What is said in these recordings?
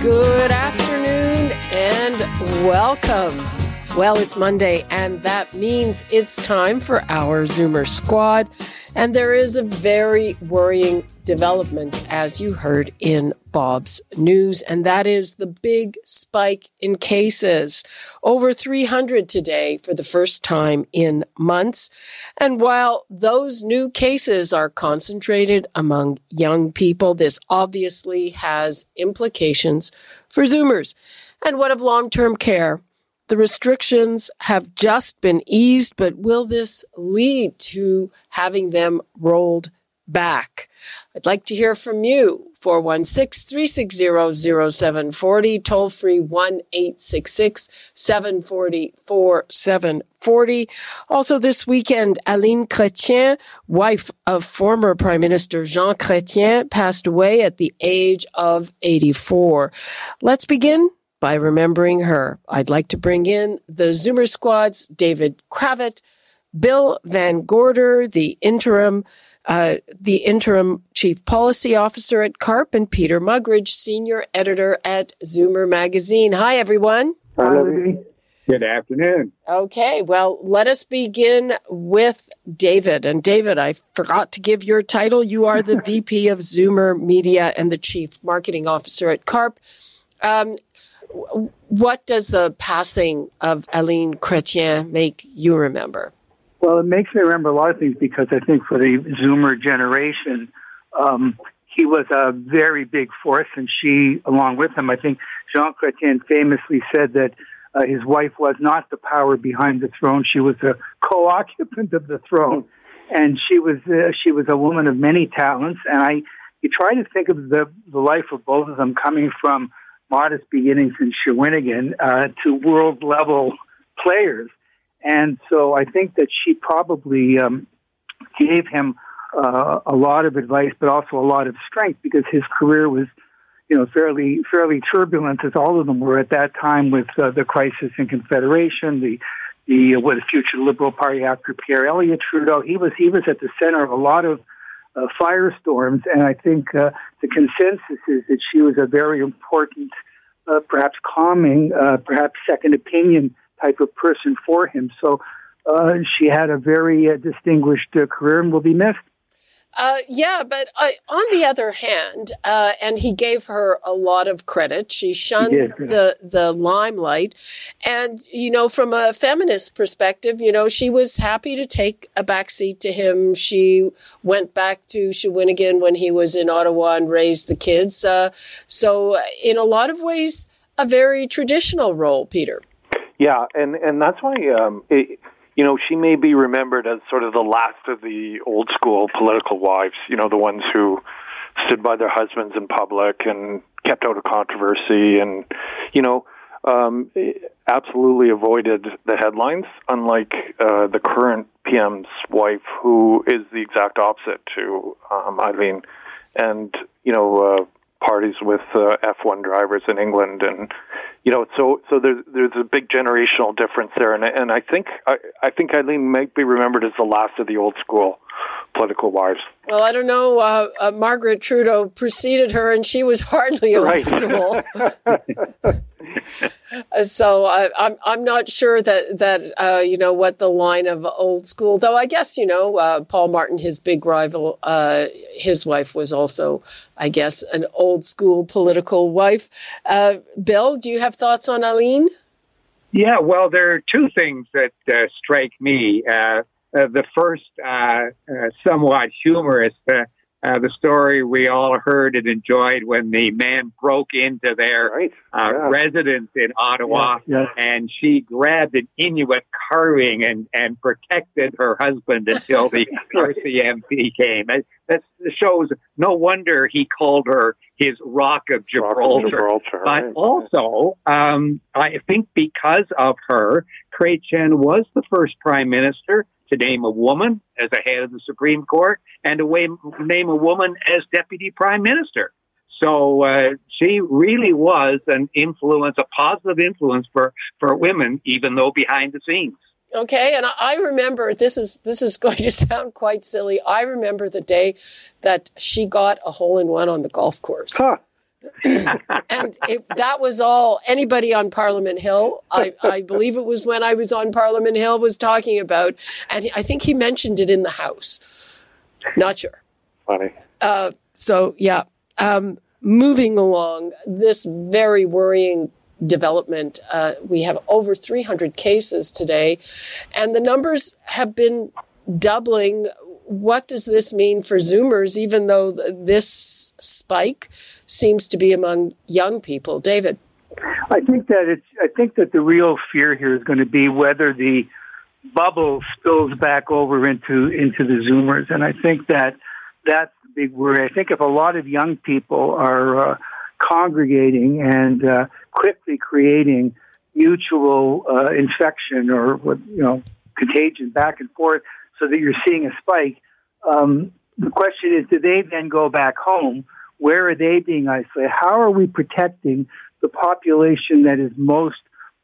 Good afternoon and welcome. Well, it's Monday, and that means it's time for our Zoomer Squad. And there is a very worrying development, as you heard in Bob's news, and that is the big spike in cases. Over 300 today for the first time in months. And while those new cases are concentrated among young people, this obviously has implications for Zoomers. And what of long term care? The restrictions have just been eased, but will this lead to having them rolled back? I'd like to hear from you. 416 360 0740, toll free 1 866 740 4740. Also, this weekend, Aline Chrétien, wife of former Prime Minister Jean Chrétien, passed away at the age of 84. Let's begin by remembering her. I'd like to bring in the Zoomer Squad's David Cravit, Bill Van Gorder, the interim uh, the interim chief policy officer at CARP, and Peter Muggeridge, senior editor at Zoomer Magazine. Hi, everyone. Hello. Good afternoon. Okay, well, let us begin with David. And David, I forgot to give your title. You are the VP of Zoomer Media and the Chief Marketing Officer at CARP. Um, what does the passing of Aline Chrétien make you remember? Well, it makes me remember a lot of things because I think for the Zoomer generation, um, he was a very big force, and she, along with him, I think Jean Chrétien famously said that uh, his wife was not the power behind the throne; she was a co-occupant of the throne, and she was uh, she was a woman of many talents. And I, you try to think of the the life of both of them coming from modest beginnings in Shawinigan uh, to world level players. And so I think that she probably um, gave him uh, a lot of advice, but also a lot of strength because his career was, you know, fairly fairly turbulent as all of them were at that time with uh, the crisis in Confederation, the the uh, what the future Liberal Party after Pierre Elliott Trudeau. He was he was at the center of a lot of uh, firestorms, and I think uh, the consensus is that she was a very important, uh, perhaps calming, uh, perhaps second opinion type of person for him. So uh, she had a very uh, distinguished career and will be missed. Uh, yeah, but uh, on the other hand, uh, and he gave her a lot of credit. She shunned the the limelight, and you know, from a feminist perspective, you know, she was happy to take a backseat to him. She went back to Shawinigan when he was in Ottawa and raised the kids. Uh, so, in a lot of ways, a very traditional role, Peter. Yeah, and and that's why um, it, you know, she may be remembered as sort of the last of the old school political wives, you know, the ones who stood by their husbands in public and kept out of controversy and, you know, um, absolutely avoided the headlines, unlike uh, the current PM's wife, who is the exact opposite to um, Eileen. And, you know, uh, parties with uh, F1 drivers in England, and you know, so so there's there's a big generational difference there, and and I think I, I think Eileen might be remembered as the last of the old school political wives. Well, I don't know. Uh, uh, Margaret Trudeau preceded her, and she was hardly old right. school. so I, I'm I'm not sure that that uh, you know what the line of old school. Though I guess you know uh, Paul Martin, his big rival, uh, his wife was also, I guess, an old school political wife. Uh, Bill, do you have thoughts on Aline? Yeah, well, there are two things that uh, strike me. Uh, the first, somewhat humorous uh, the story we all heard and enjoyed when the man broke into their right. uh, yeah. residence in Ottawa, yeah, yeah. and she grabbed an Inuit carving and and protected her husband until the RCMP came. That shows no wonder he called her his Rock of Gibraltar. Rock of Gibraltar but right. also, um, I think because of her, Chrétien was the first prime minister to name a woman as a head of the Supreme Court and to wa- name a woman as deputy prime minister. So uh, she really was an influence, a positive influence for, for women, even though behind the scenes. Okay, and I remember this is this is going to sound quite silly. I remember the day that she got a hole in one on the golf course. Huh. And it, that was all anybody on Parliament Hill. I, I, believe it was when I was on Parliament Hill was talking about, and I think he mentioned it in the House. Not sure. Funny. Uh, so yeah, um, moving along, this very worrying development. Uh, we have over 300 cases today, and the numbers have been doubling. What does this mean for Zoomers, even though this spike seems to be among young people? David? I think that it's, I think that the real fear here is going to be whether the bubble spills back over into, into the Zoomers. And I think that that's the big worry. I think if a lot of young people are, uh, congregating and uh, quickly creating mutual uh, infection or you know contagion back and forth, so that you're seeing a spike. Um, the question is, do they then go back home? Where are they being isolated? How are we protecting the population that is most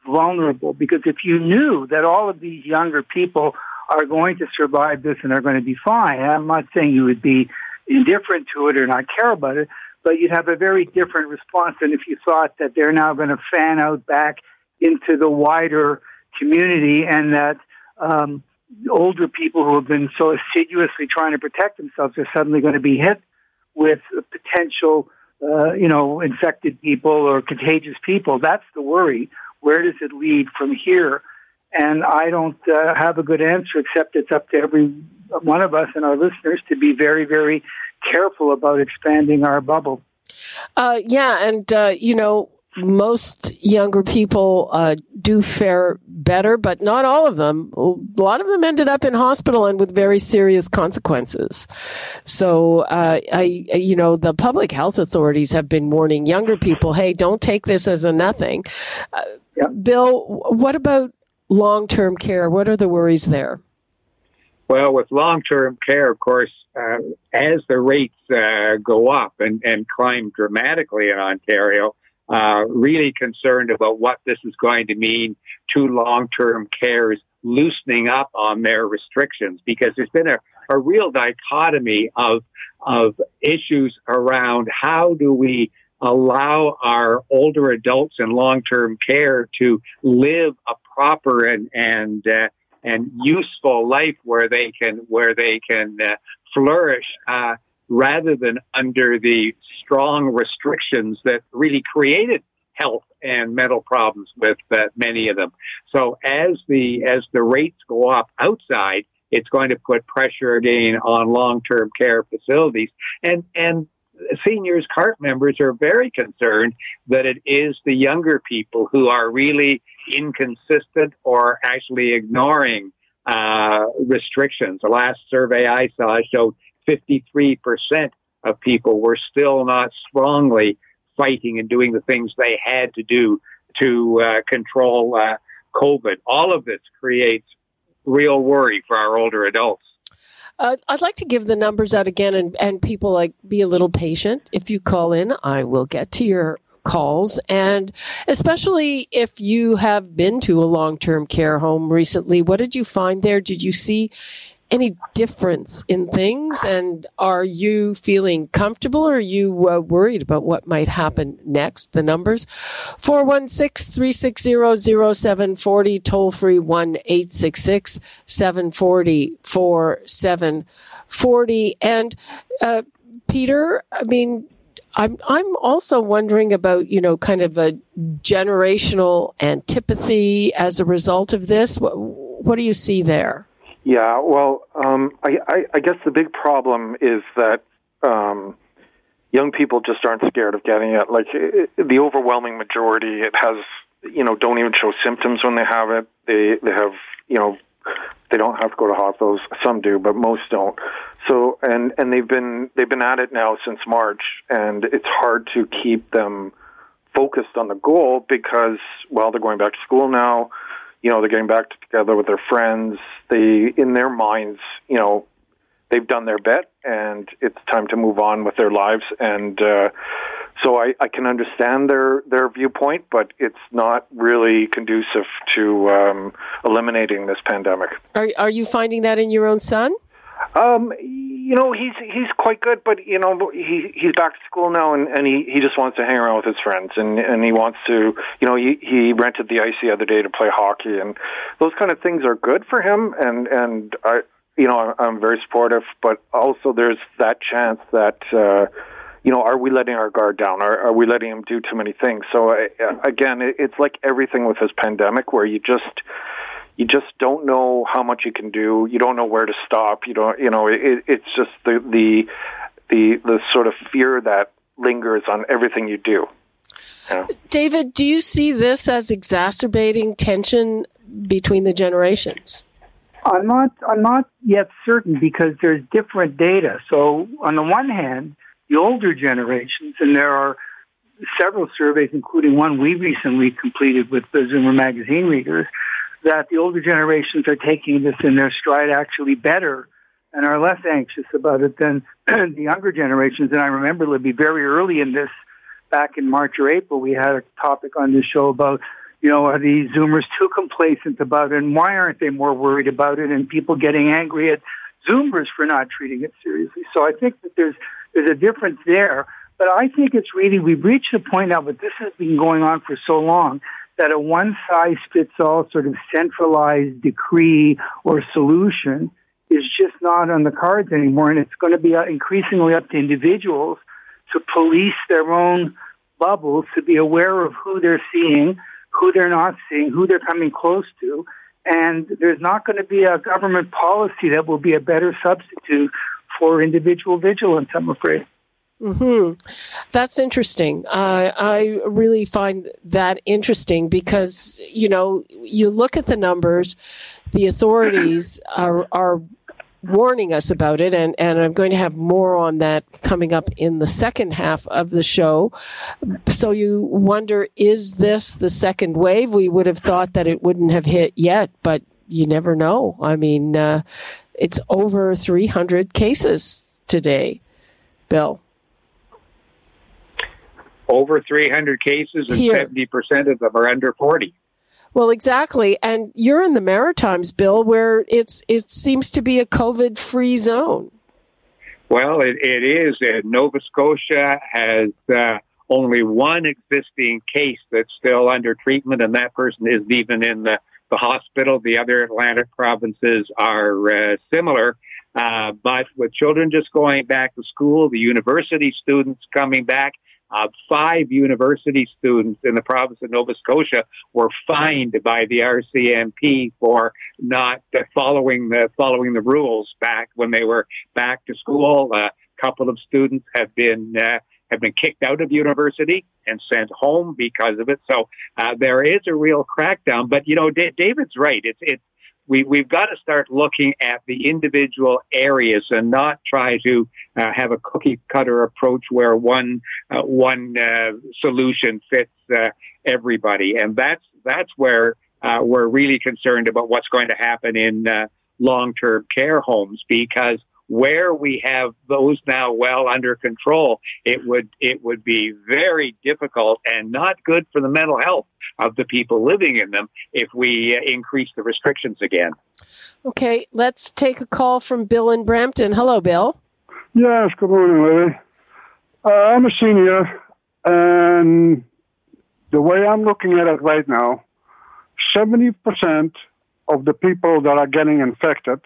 vulnerable? Because if you knew that all of these younger people are going to survive this and are going to be fine, I'm not saying you would be indifferent to it or not care about it, but you'd have a very different response than if you thought that they're now going to fan out back into the wider community and that um, older people who have been so assiduously trying to protect themselves are suddenly going to be hit with potential, uh, you know, infected people or contagious people. That's the worry. Where does it lead from here? And I don't uh, have a good answer, except it's up to every one of us and our listeners to be very, very careful about expanding our bubble. Uh, yeah, and uh, you know, most younger people uh, do fare better, but not all of them. A lot of them ended up in hospital and with very serious consequences. So, uh, I, you know, the public health authorities have been warning younger people, "Hey, don't take this as a nothing." Uh. Bill, what about long-term care? What are the worries there? Well, with long-term care, of course, uh, as the rates uh, go up and, and climb dramatically in Ontario, uh, really concerned about what this is going to mean to long-term care's loosening up on their restrictions because there's been a, a real dichotomy of of issues around how do we allow our older adults in long-term care to live a proper and and uh, and useful life where they can where they can uh, flourish. Uh, rather than under the strong restrictions that really created health and mental problems with uh, many of them. So as the as the rates go up outside, it's going to put pressure again on long-term care facilities and and seniors CARP members are very concerned that it is the younger people who are really inconsistent or actually ignoring uh, restrictions. The last survey I saw showed 53% of people were still not strongly fighting and doing the things they had to do to uh, control uh, COVID. All of this creates real worry for our older adults. Uh, I'd like to give the numbers out again and, and people like be a little patient. If you call in, I will get to your calls. And especially if you have been to a long term care home recently, what did you find there? Did you see any difference in things? And are you feeling comfortable or are you uh, worried about what might happen next? The numbers 416 360 0740, toll free 1 866 740 4740. And uh, Peter, I mean, I'm I'm also wondering about you know kind of a generational antipathy as a result of this. What, what do you see there? Yeah, well, um, I, I, I guess the big problem is that um, young people just aren't scared of getting it. Like it, the overwhelming majority, it has you know don't even show symptoms when they have it. They they have you know they don't have to go to hospitals. Some do, but most don't. So and and they've been they've been at it now since March, and it's hard to keep them focused on the goal because well they're going back to school now. You know they're getting back together with their friends. They in their minds, you know, they've done their bit, and it's time to move on with their lives and. uh so I, I can understand their their viewpoint, but it's not really conducive to um, eliminating this pandemic. Are are you finding that in your own son? Um, you know, he's he's quite good, but you know, he he's back to school now, and, and he he just wants to hang around with his friends, and and he wants to, you know, he he rented the ice the other day to play hockey, and those kind of things are good for him, and and I, you know, I'm very supportive, but also there's that chance that. uh you know, are we letting our guard down? Are, are we letting him do too many things? So uh, again, it, it's like everything with this pandemic, where you just you just don't know how much you can do. You don't know where to stop. You don't, you know, it, it's just the the the the sort of fear that lingers on everything you do. Yeah. David, do you see this as exacerbating tension between the generations? I'm not. I'm not yet certain because there's different data. So on the one hand, the older generations, and there are several surveys, including one we recently completed with the Zoomer magazine readers, that the older generations are taking this in their stride actually better and are less anxious about it than the younger generations. And I remember, Libby, very early in this, back in March or April, we had a topic on this show about, you know, are these Zoomers too complacent about it, and why aren't they more worried about it, and people getting angry at Zoomers for not treating it seriously. So I think that there's there's a difference there. But I think it's really, we've reached a point now, but this has been going on for so long, that a one size fits all sort of centralized decree or solution is just not on the cards anymore. And it's going to be uh, increasingly up to individuals to police their own bubbles, to be aware of who they're seeing, who they're not seeing, who they're coming close to. And there's not going to be a government policy that will be a better substitute for individual vigilance, I'm afraid. Hmm. That's interesting. Uh, I really find that interesting because you know you look at the numbers, the authorities are are warning us about it, and and I'm going to have more on that coming up in the second half of the show. So you wonder, is this the second wave? We would have thought that it wouldn't have hit yet, but you never know. I mean, uh, it's over 300 cases today, Bill. Over 300 cases, and Here. 70% of them are under 40. Well, exactly. And you're in the Maritimes, Bill, where it's it seems to be a COVID free zone. Well, it, it is. Uh, Nova Scotia has uh, only one existing case that's still under treatment, and that person isn't even in the the hospital. The other Atlantic provinces are uh, similar. Uh, but with children just going back to school, the university students coming back, uh, five university students in the province of Nova Scotia were fined by the RCMP for not following the following the rules back when they were back to school. A couple of students have been uh, have been kicked out of university and sent home because of it. So uh, there is a real crackdown. But you know, D- David's right. It's it's we we've got to start looking at the individual areas and not try to uh, have a cookie cutter approach where one uh, one uh, solution fits uh, everybody. And that's that's where uh, we're really concerned about what's going to happen in long term care homes because where we have those now well under control, it would it would be very difficult and not good for the mental health of the people living in them if we uh, increase the restrictions again. Okay, let's take a call from Bill in Brampton. Hello, Bill. Yes, good morning, Lily. Uh, I'm a senior, and the way I'm looking at it right now, 70% of the people that are getting infected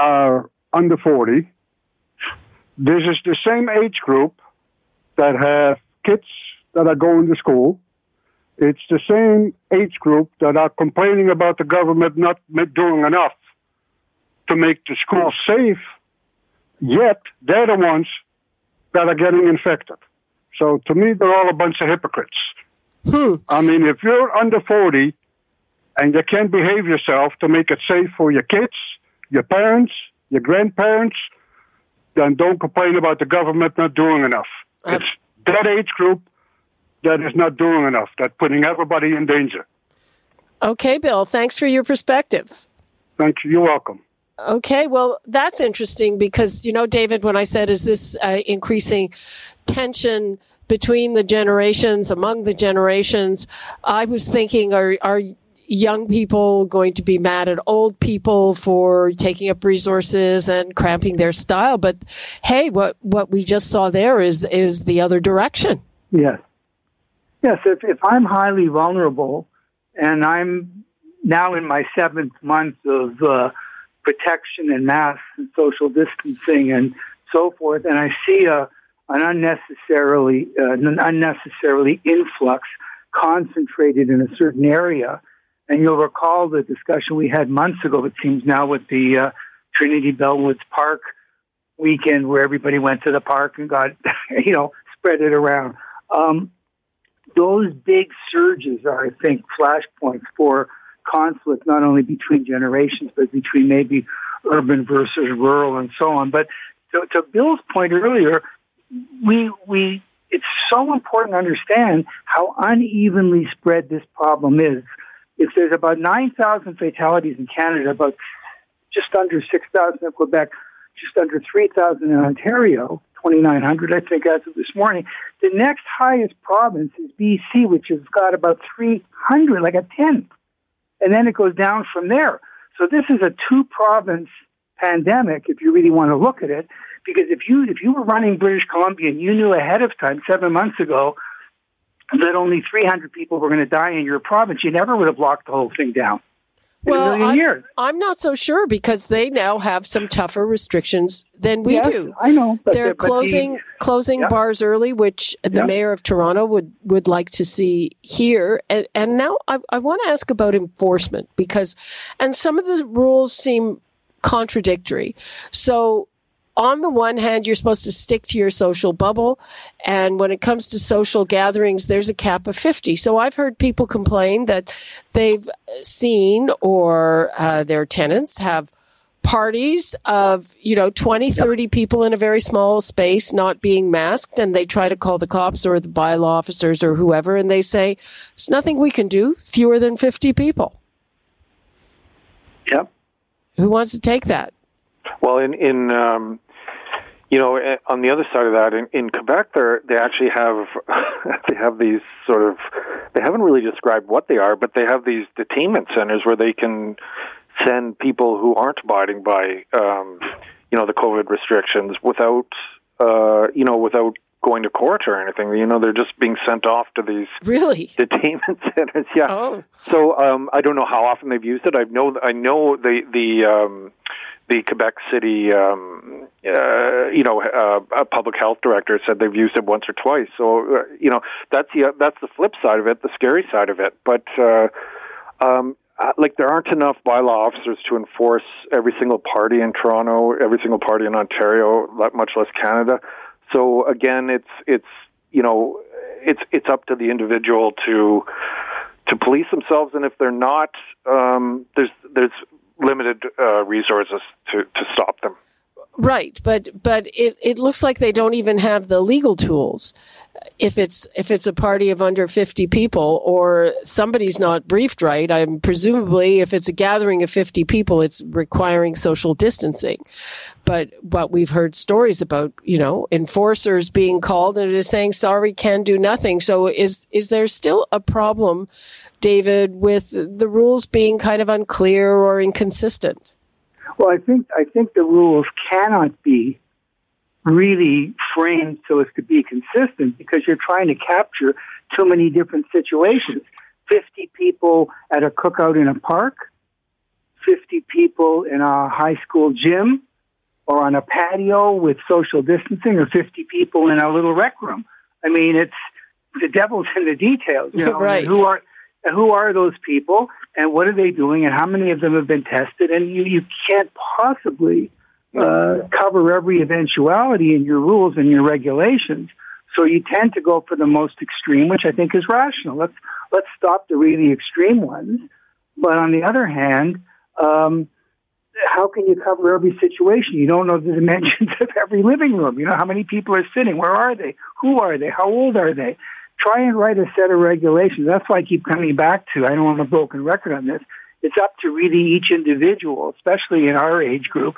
are under 40. This is the same age group that have kids that are going to school. It's the same age group that are complaining about the government not doing enough to make the schools safe, yet they're the ones that are getting infected. So to me, they're all a bunch of hypocrites. Hmm. I mean, if you're under 40 and you can't behave yourself to make it safe for your kids, your parents, your grandparents, then don't complain about the government not doing enough. Uh, it's that age group that is not doing enough, that's putting everybody in danger. Okay, Bill, thanks for your perspective. Thank you. You're welcome. Okay, well, that's interesting because, you know, David, when I said, is this uh, increasing tension between the generations, among the generations, I was thinking, are, are young people going to be mad at old people for taking up resources and cramping their style? But hey, what, what we just saw there is, is the other direction. Yes. Yes, if, if I'm highly vulnerable and I'm now in my seventh month of, uh, protection and masks and social distancing and so forth. And I see a an unnecessarily uh, an unnecessarily influx concentrated in a certain area. And you'll recall the discussion we had months ago. It seems now with the uh, Trinity Bellwoods Park weekend, where everybody went to the park and got you know spread it around. Um, those big surges are, I think, flashpoints for conflict not only between generations but between maybe urban versus rural and so on. But to, to Bill's point earlier, we we it's so important to understand how unevenly spread this problem is. If there's about 9,000 fatalities in Canada, about just under 6,000 in Quebec, just under 3,000 in Ontario, 2,900, I think, as of this morning. The next highest province is BC, which has got about 300, like a tenth and then it goes down from there. So this is a two province pandemic, if you really want to look at it, because if you if you were running British Columbia and you knew ahead of time seven months ago that only 300 people were going to die in your province, you never would have locked the whole thing down well, I'm, I'm, not so sure because they now have some tougher restrictions than we yes, do. I know. They're closing the, closing yeah. bars early, which the yeah. mayor of Toronto would, would like to see here. And, and now I, I want to ask about enforcement because, and some of the rules seem contradictory. So on the one hand, you're supposed to stick to your social bubble. And when it comes to social gatherings, there's a cap of 50. So I've heard people complain that they've seen or uh, their tenants have parties of, you know, 20, 30 people in a very small space not being masked. And they try to call the cops or the bylaw officers or whoever. And they say, there's nothing we can do, fewer than 50 people. Yep. Who wants to take that? Well, in in um, you know, eh, on the other side of that, in, in Quebec, they they actually have they have these sort of they haven't really described what they are, but they have these detainment centers where they can send people who aren't abiding by um, you know the COVID restrictions without uh, you know without going to court or anything. You know, they're just being sent off to these really detainment centers. Yeah. Oh. So um, I don't know how often they've used it. I know I know the the um, the Quebec City, um, uh, you know, uh, public health director said they've used it once or twice. So, uh, you know, that's the that's the flip side of it, the scary side of it. But uh, um, uh, like, there aren't enough bylaw officers to enforce every single party in Toronto, every single party in Ontario, much less Canada. So again, it's it's you know, it's it's up to the individual to to police themselves, and if they're not, um, there's there's limited uh, resources to, to stop them. Right, but but it, it looks like they don't even have the legal tools. If it's if it's a party of under fifty people or somebody's not briefed right, I'm presumably if it's a gathering of fifty people, it's requiring social distancing. But what we've heard stories about, you know, enforcers being called and it is saying sorry, can do nothing. So is is there still a problem, David, with the rules being kind of unclear or inconsistent? Well, I think I think the rules cannot be really framed so as to be consistent because you're trying to capture too many different situations. 50 people at a cookout in a park, 50 people in a high school gym or on a patio with social distancing or 50 people in a little rec room. I mean, it's the devil's in the details, you know. right. Who are who are those people and what are they doing and how many of them have been tested? And you, you can't possibly uh, cover every eventuality in your rules and your regulations. So you tend to go for the most extreme which i think is rational. Let's let's stop the really extreme ones. But on the other hand, um, how can you cover every situation? You don't know the dimensions of every living room. You know how many people are sitting, where are they, who are they, how old are they? Try and write a set of regulations. That's why I keep coming back to. I don't want a broken record on this. It's up to really each individual, especially in our age group,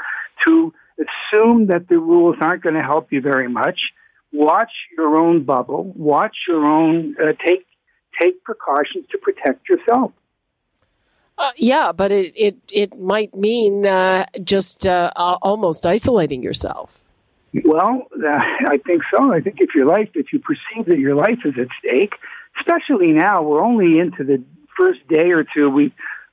to assume that the rules aren't going to help you very much. Watch your own bubble. Watch your own. Uh, take take precautions to protect yourself. Uh, yeah, but it it it might mean uh, just uh, almost isolating yourself. Well, uh, I think so. I think if your life, if you perceive that your life is at stake, especially now, we're only into the first day or two. We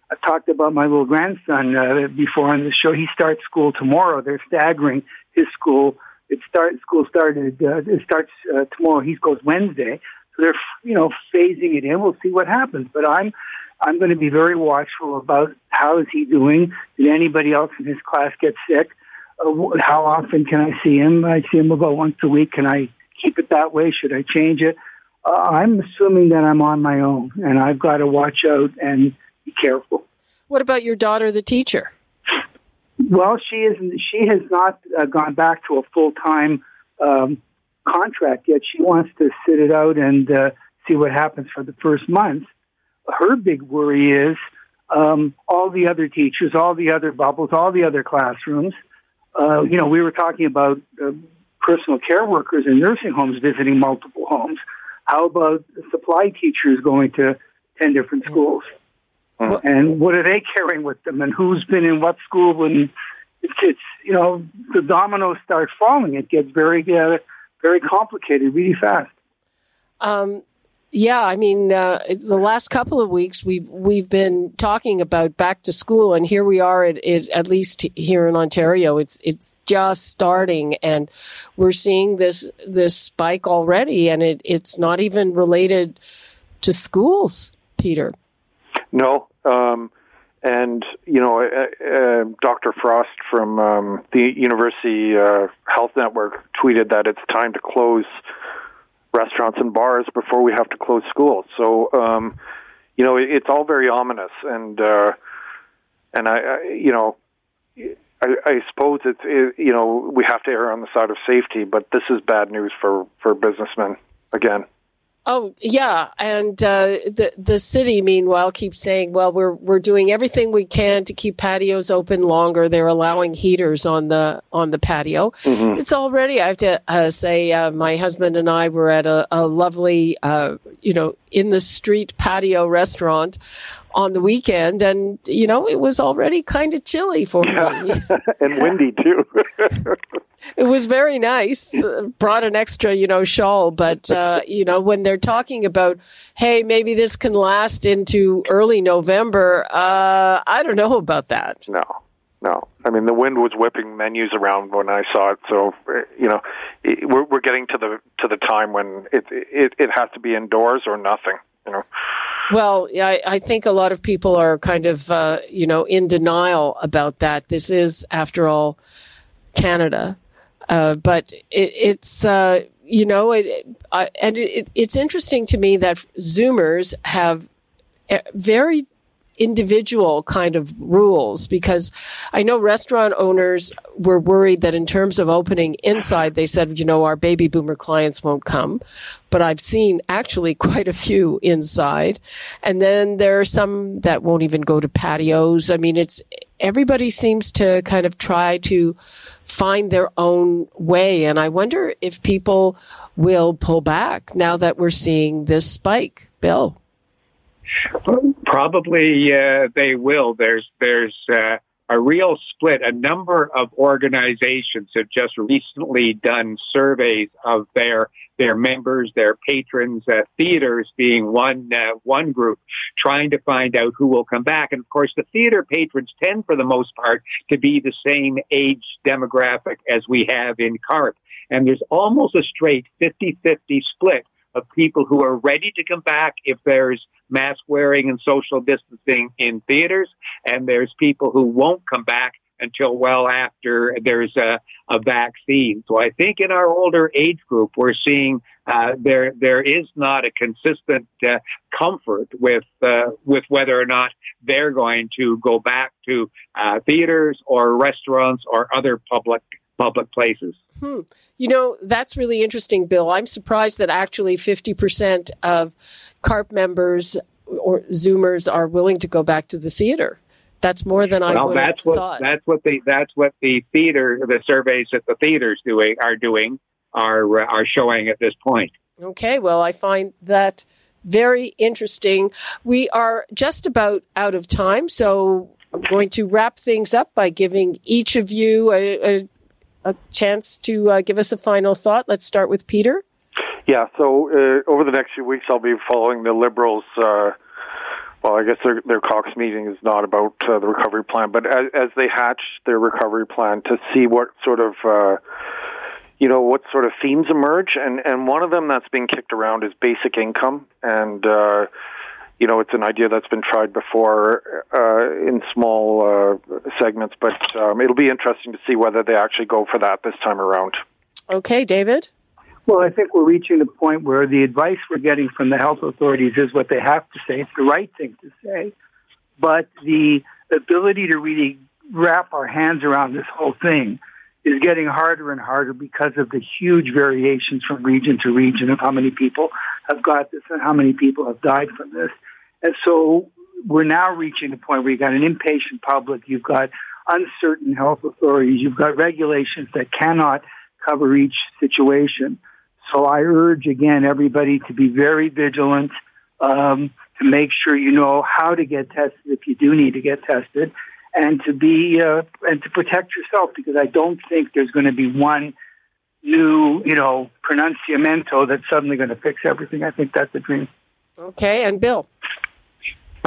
I talked about my little grandson uh, before on the show. He starts school tomorrow. They're staggering his school. It start school started. Uh, it starts uh, tomorrow. He goes Wednesday. So they're you know phasing it in. We'll see what happens. But I'm I'm going to be very watchful about how is he doing. Did anybody else in his class get sick? Uh, how often can I see him? I see him about once a week. Can I keep it that way? Should I change it? Uh, I'm assuming that I'm on my own, and I've got to watch out and be careful. What about your daughter, the teacher? Well, she is. She has not uh, gone back to a full time um, contract yet. She wants to sit it out and uh, see what happens for the first month. Her big worry is um, all the other teachers, all the other bubbles, all the other classrooms. Uh, you know, we were talking about uh, personal care workers in nursing homes visiting multiple homes. How about supply teachers going to 10 different schools? Uh, and what are they carrying with them? And who's been in what school? And it's, it's you know, the dominoes start falling. It gets very, uh, very complicated really fast. Um, yeah, I mean, uh, the last couple of weeks we've we've been talking about back to school, and here we are. At, at least here in Ontario, it's it's just starting, and we're seeing this this spike already, and it, it's not even related to schools, Peter. No, um, and you know, uh, uh, Dr. Frost from um, the University uh, Health Network tweeted that it's time to close restaurants and bars before we have to close schools. So, um, you know, it, it's all very ominous, and uh, and I, I, you know, I, I suppose it's it, you know we have to err on the side of safety, but this is bad news for for businessmen again. Oh yeah, and uh, the the city meanwhile keeps saying, "Well, we're we're doing everything we can to keep patios open longer. They're allowing heaters on the on the patio. Mm-hmm. It's already. I have to uh, say, uh, my husband and I were at a, a lovely, uh, you know, in the street patio restaurant on the weekend, and you know, it was already kind of chilly for yeah. me and windy too. it was very nice. Brought an extra, you know, shawl, but uh, you know, when they're talking about, hey, maybe this can last into early November, uh, I don't know about that. No, no. I mean, the wind was whipping menus around when I saw it. So, you know, we're we're getting to the to the time when it it it has to be indoors or nothing. You know. Well, I, I think a lot of people are kind of, uh, you know, in denial about that. This is, after all, Canada. Uh, but it, it's, uh, you know, it, and it, it's interesting to me that Zoomers have very individual kind of rules because I know restaurant owners were worried that in terms of opening inside, they said, you know, our baby boomer clients won't come. But I've seen actually quite a few inside. And then there are some that won't even go to patios. I mean, it's everybody seems to kind of try to find their own way. And I wonder if people will pull back now that we're seeing this spike. Bill. Probably uh, they will. There's there's uh, a real split. A number of organizations have just recently done surveys of their their members, their patrons, uh, theaters being one uh, one group, trying to find out who will come back. And of course, the theater patrons tend, for the most part, to be the same age demographic as we have in CARP. And there's almost a straight 50-50 split of people who are ready to come back if there's mask wearing and social distancing in theaters, and there's people who won't come back until well after there's a, a vaccine. So I think in our older age group, we're seeing uh, there there is not a consistent uh, comfort with uh, with whether or not they're going to go back to uh, theaters or restaurants or other public public places. Hmm. You know, that's really interesting, Bill. I'm surprised that actually 50% of CARP members or Zoomers are willing to go back to the theater. That's more than I well, would that's have what, thought. That's what the that's what the theater the surveys that the theaters doing are doing are are showing at this point. Okay, well, I find that very interesting. We are just about out of time, so I'm going to wrap things up by giving each of you a, a, a chance to uh, give us a final thought. Let's start with Peter. Yeah, so uh, over the next few weeks, I'll be following the Liberals. Uh, well, I guess their their caucus meeting is not about uh, the recovery plan, but as, as they hatch their recovery plan to see what sort of uh, you know what sort of themes emerge, and and one of them that's being kicked around is basic income, and uh, you know it's an idea that's been tried before uh, in small uh, segments, but um, it'll be interesting to see whether they actually go for that this time around. Okay, David. Well, I think we're reaching the point where the advice we're getting from the health authorities is what they have to say. It's the right thing to say. But the ability to really wrap our hands around this whole thing is getting harder and harder because of the huge variations from region to region of how many people have got this and how many people have died from this. And so we're now reaching the point where you've got an impatient public, you've got uncertain health authorities, you've got regulations that cannot cover each situation. So I urge again everybody to be very vigilant, um, to make sure you know how to get tested if you do need to get tested, and to be uh, and to protect yourself because I don't think there's going to be one new you know pronunciamento that's suddenly going to fix everything. I think that's a dream. Okay, and Bill.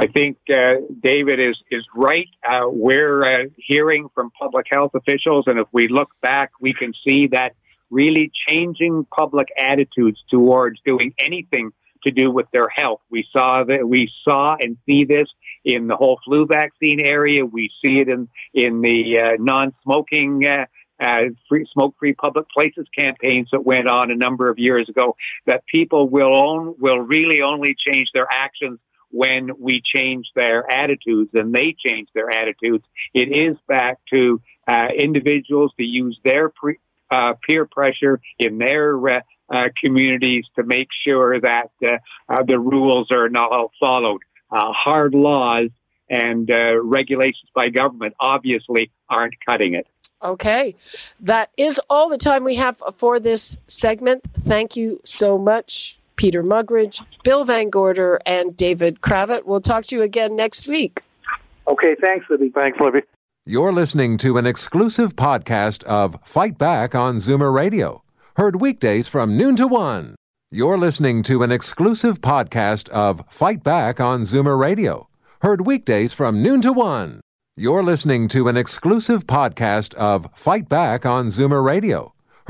I think uh, David is is right. Uh, we're uh, hearing from public health officials, and if we look back, we can see that really changing public attitudes towards doing anything to do with their health. We saw that we saw and see this in the whole flu vaccine area. We see it in in the uh, non-smoking. Uh, uh, free, smoke-free public places campaigns that went on a number of years ago. That people will own will really only change their actions when we change their attitudes, and they change their attitudes. It is back to uh, individuals to use their pre- uh, peer pressure in their uh, uh, communities to make sure that uh, uh, the rules are not followed. Hard laws and regulations by government obviously aren't cutting it. Okay. That is all the time we have for this segment. Thank you so much, Peter Muggeridge, Bill Van Gorder, and David Cravit. We'll talk to you again next week. Okay, thanks, Libby. Thanks, Libby. You're listening to an exclusive podcast of Fight Back on Zoomer Radio, heard weekdays from noon to one. You're listening to an exclusive podcast of Fight Back on Zoomer Radio, heard weekdays from noon to one. You're listening to an exclusive podcast of Fight Back on Zoomer Radio,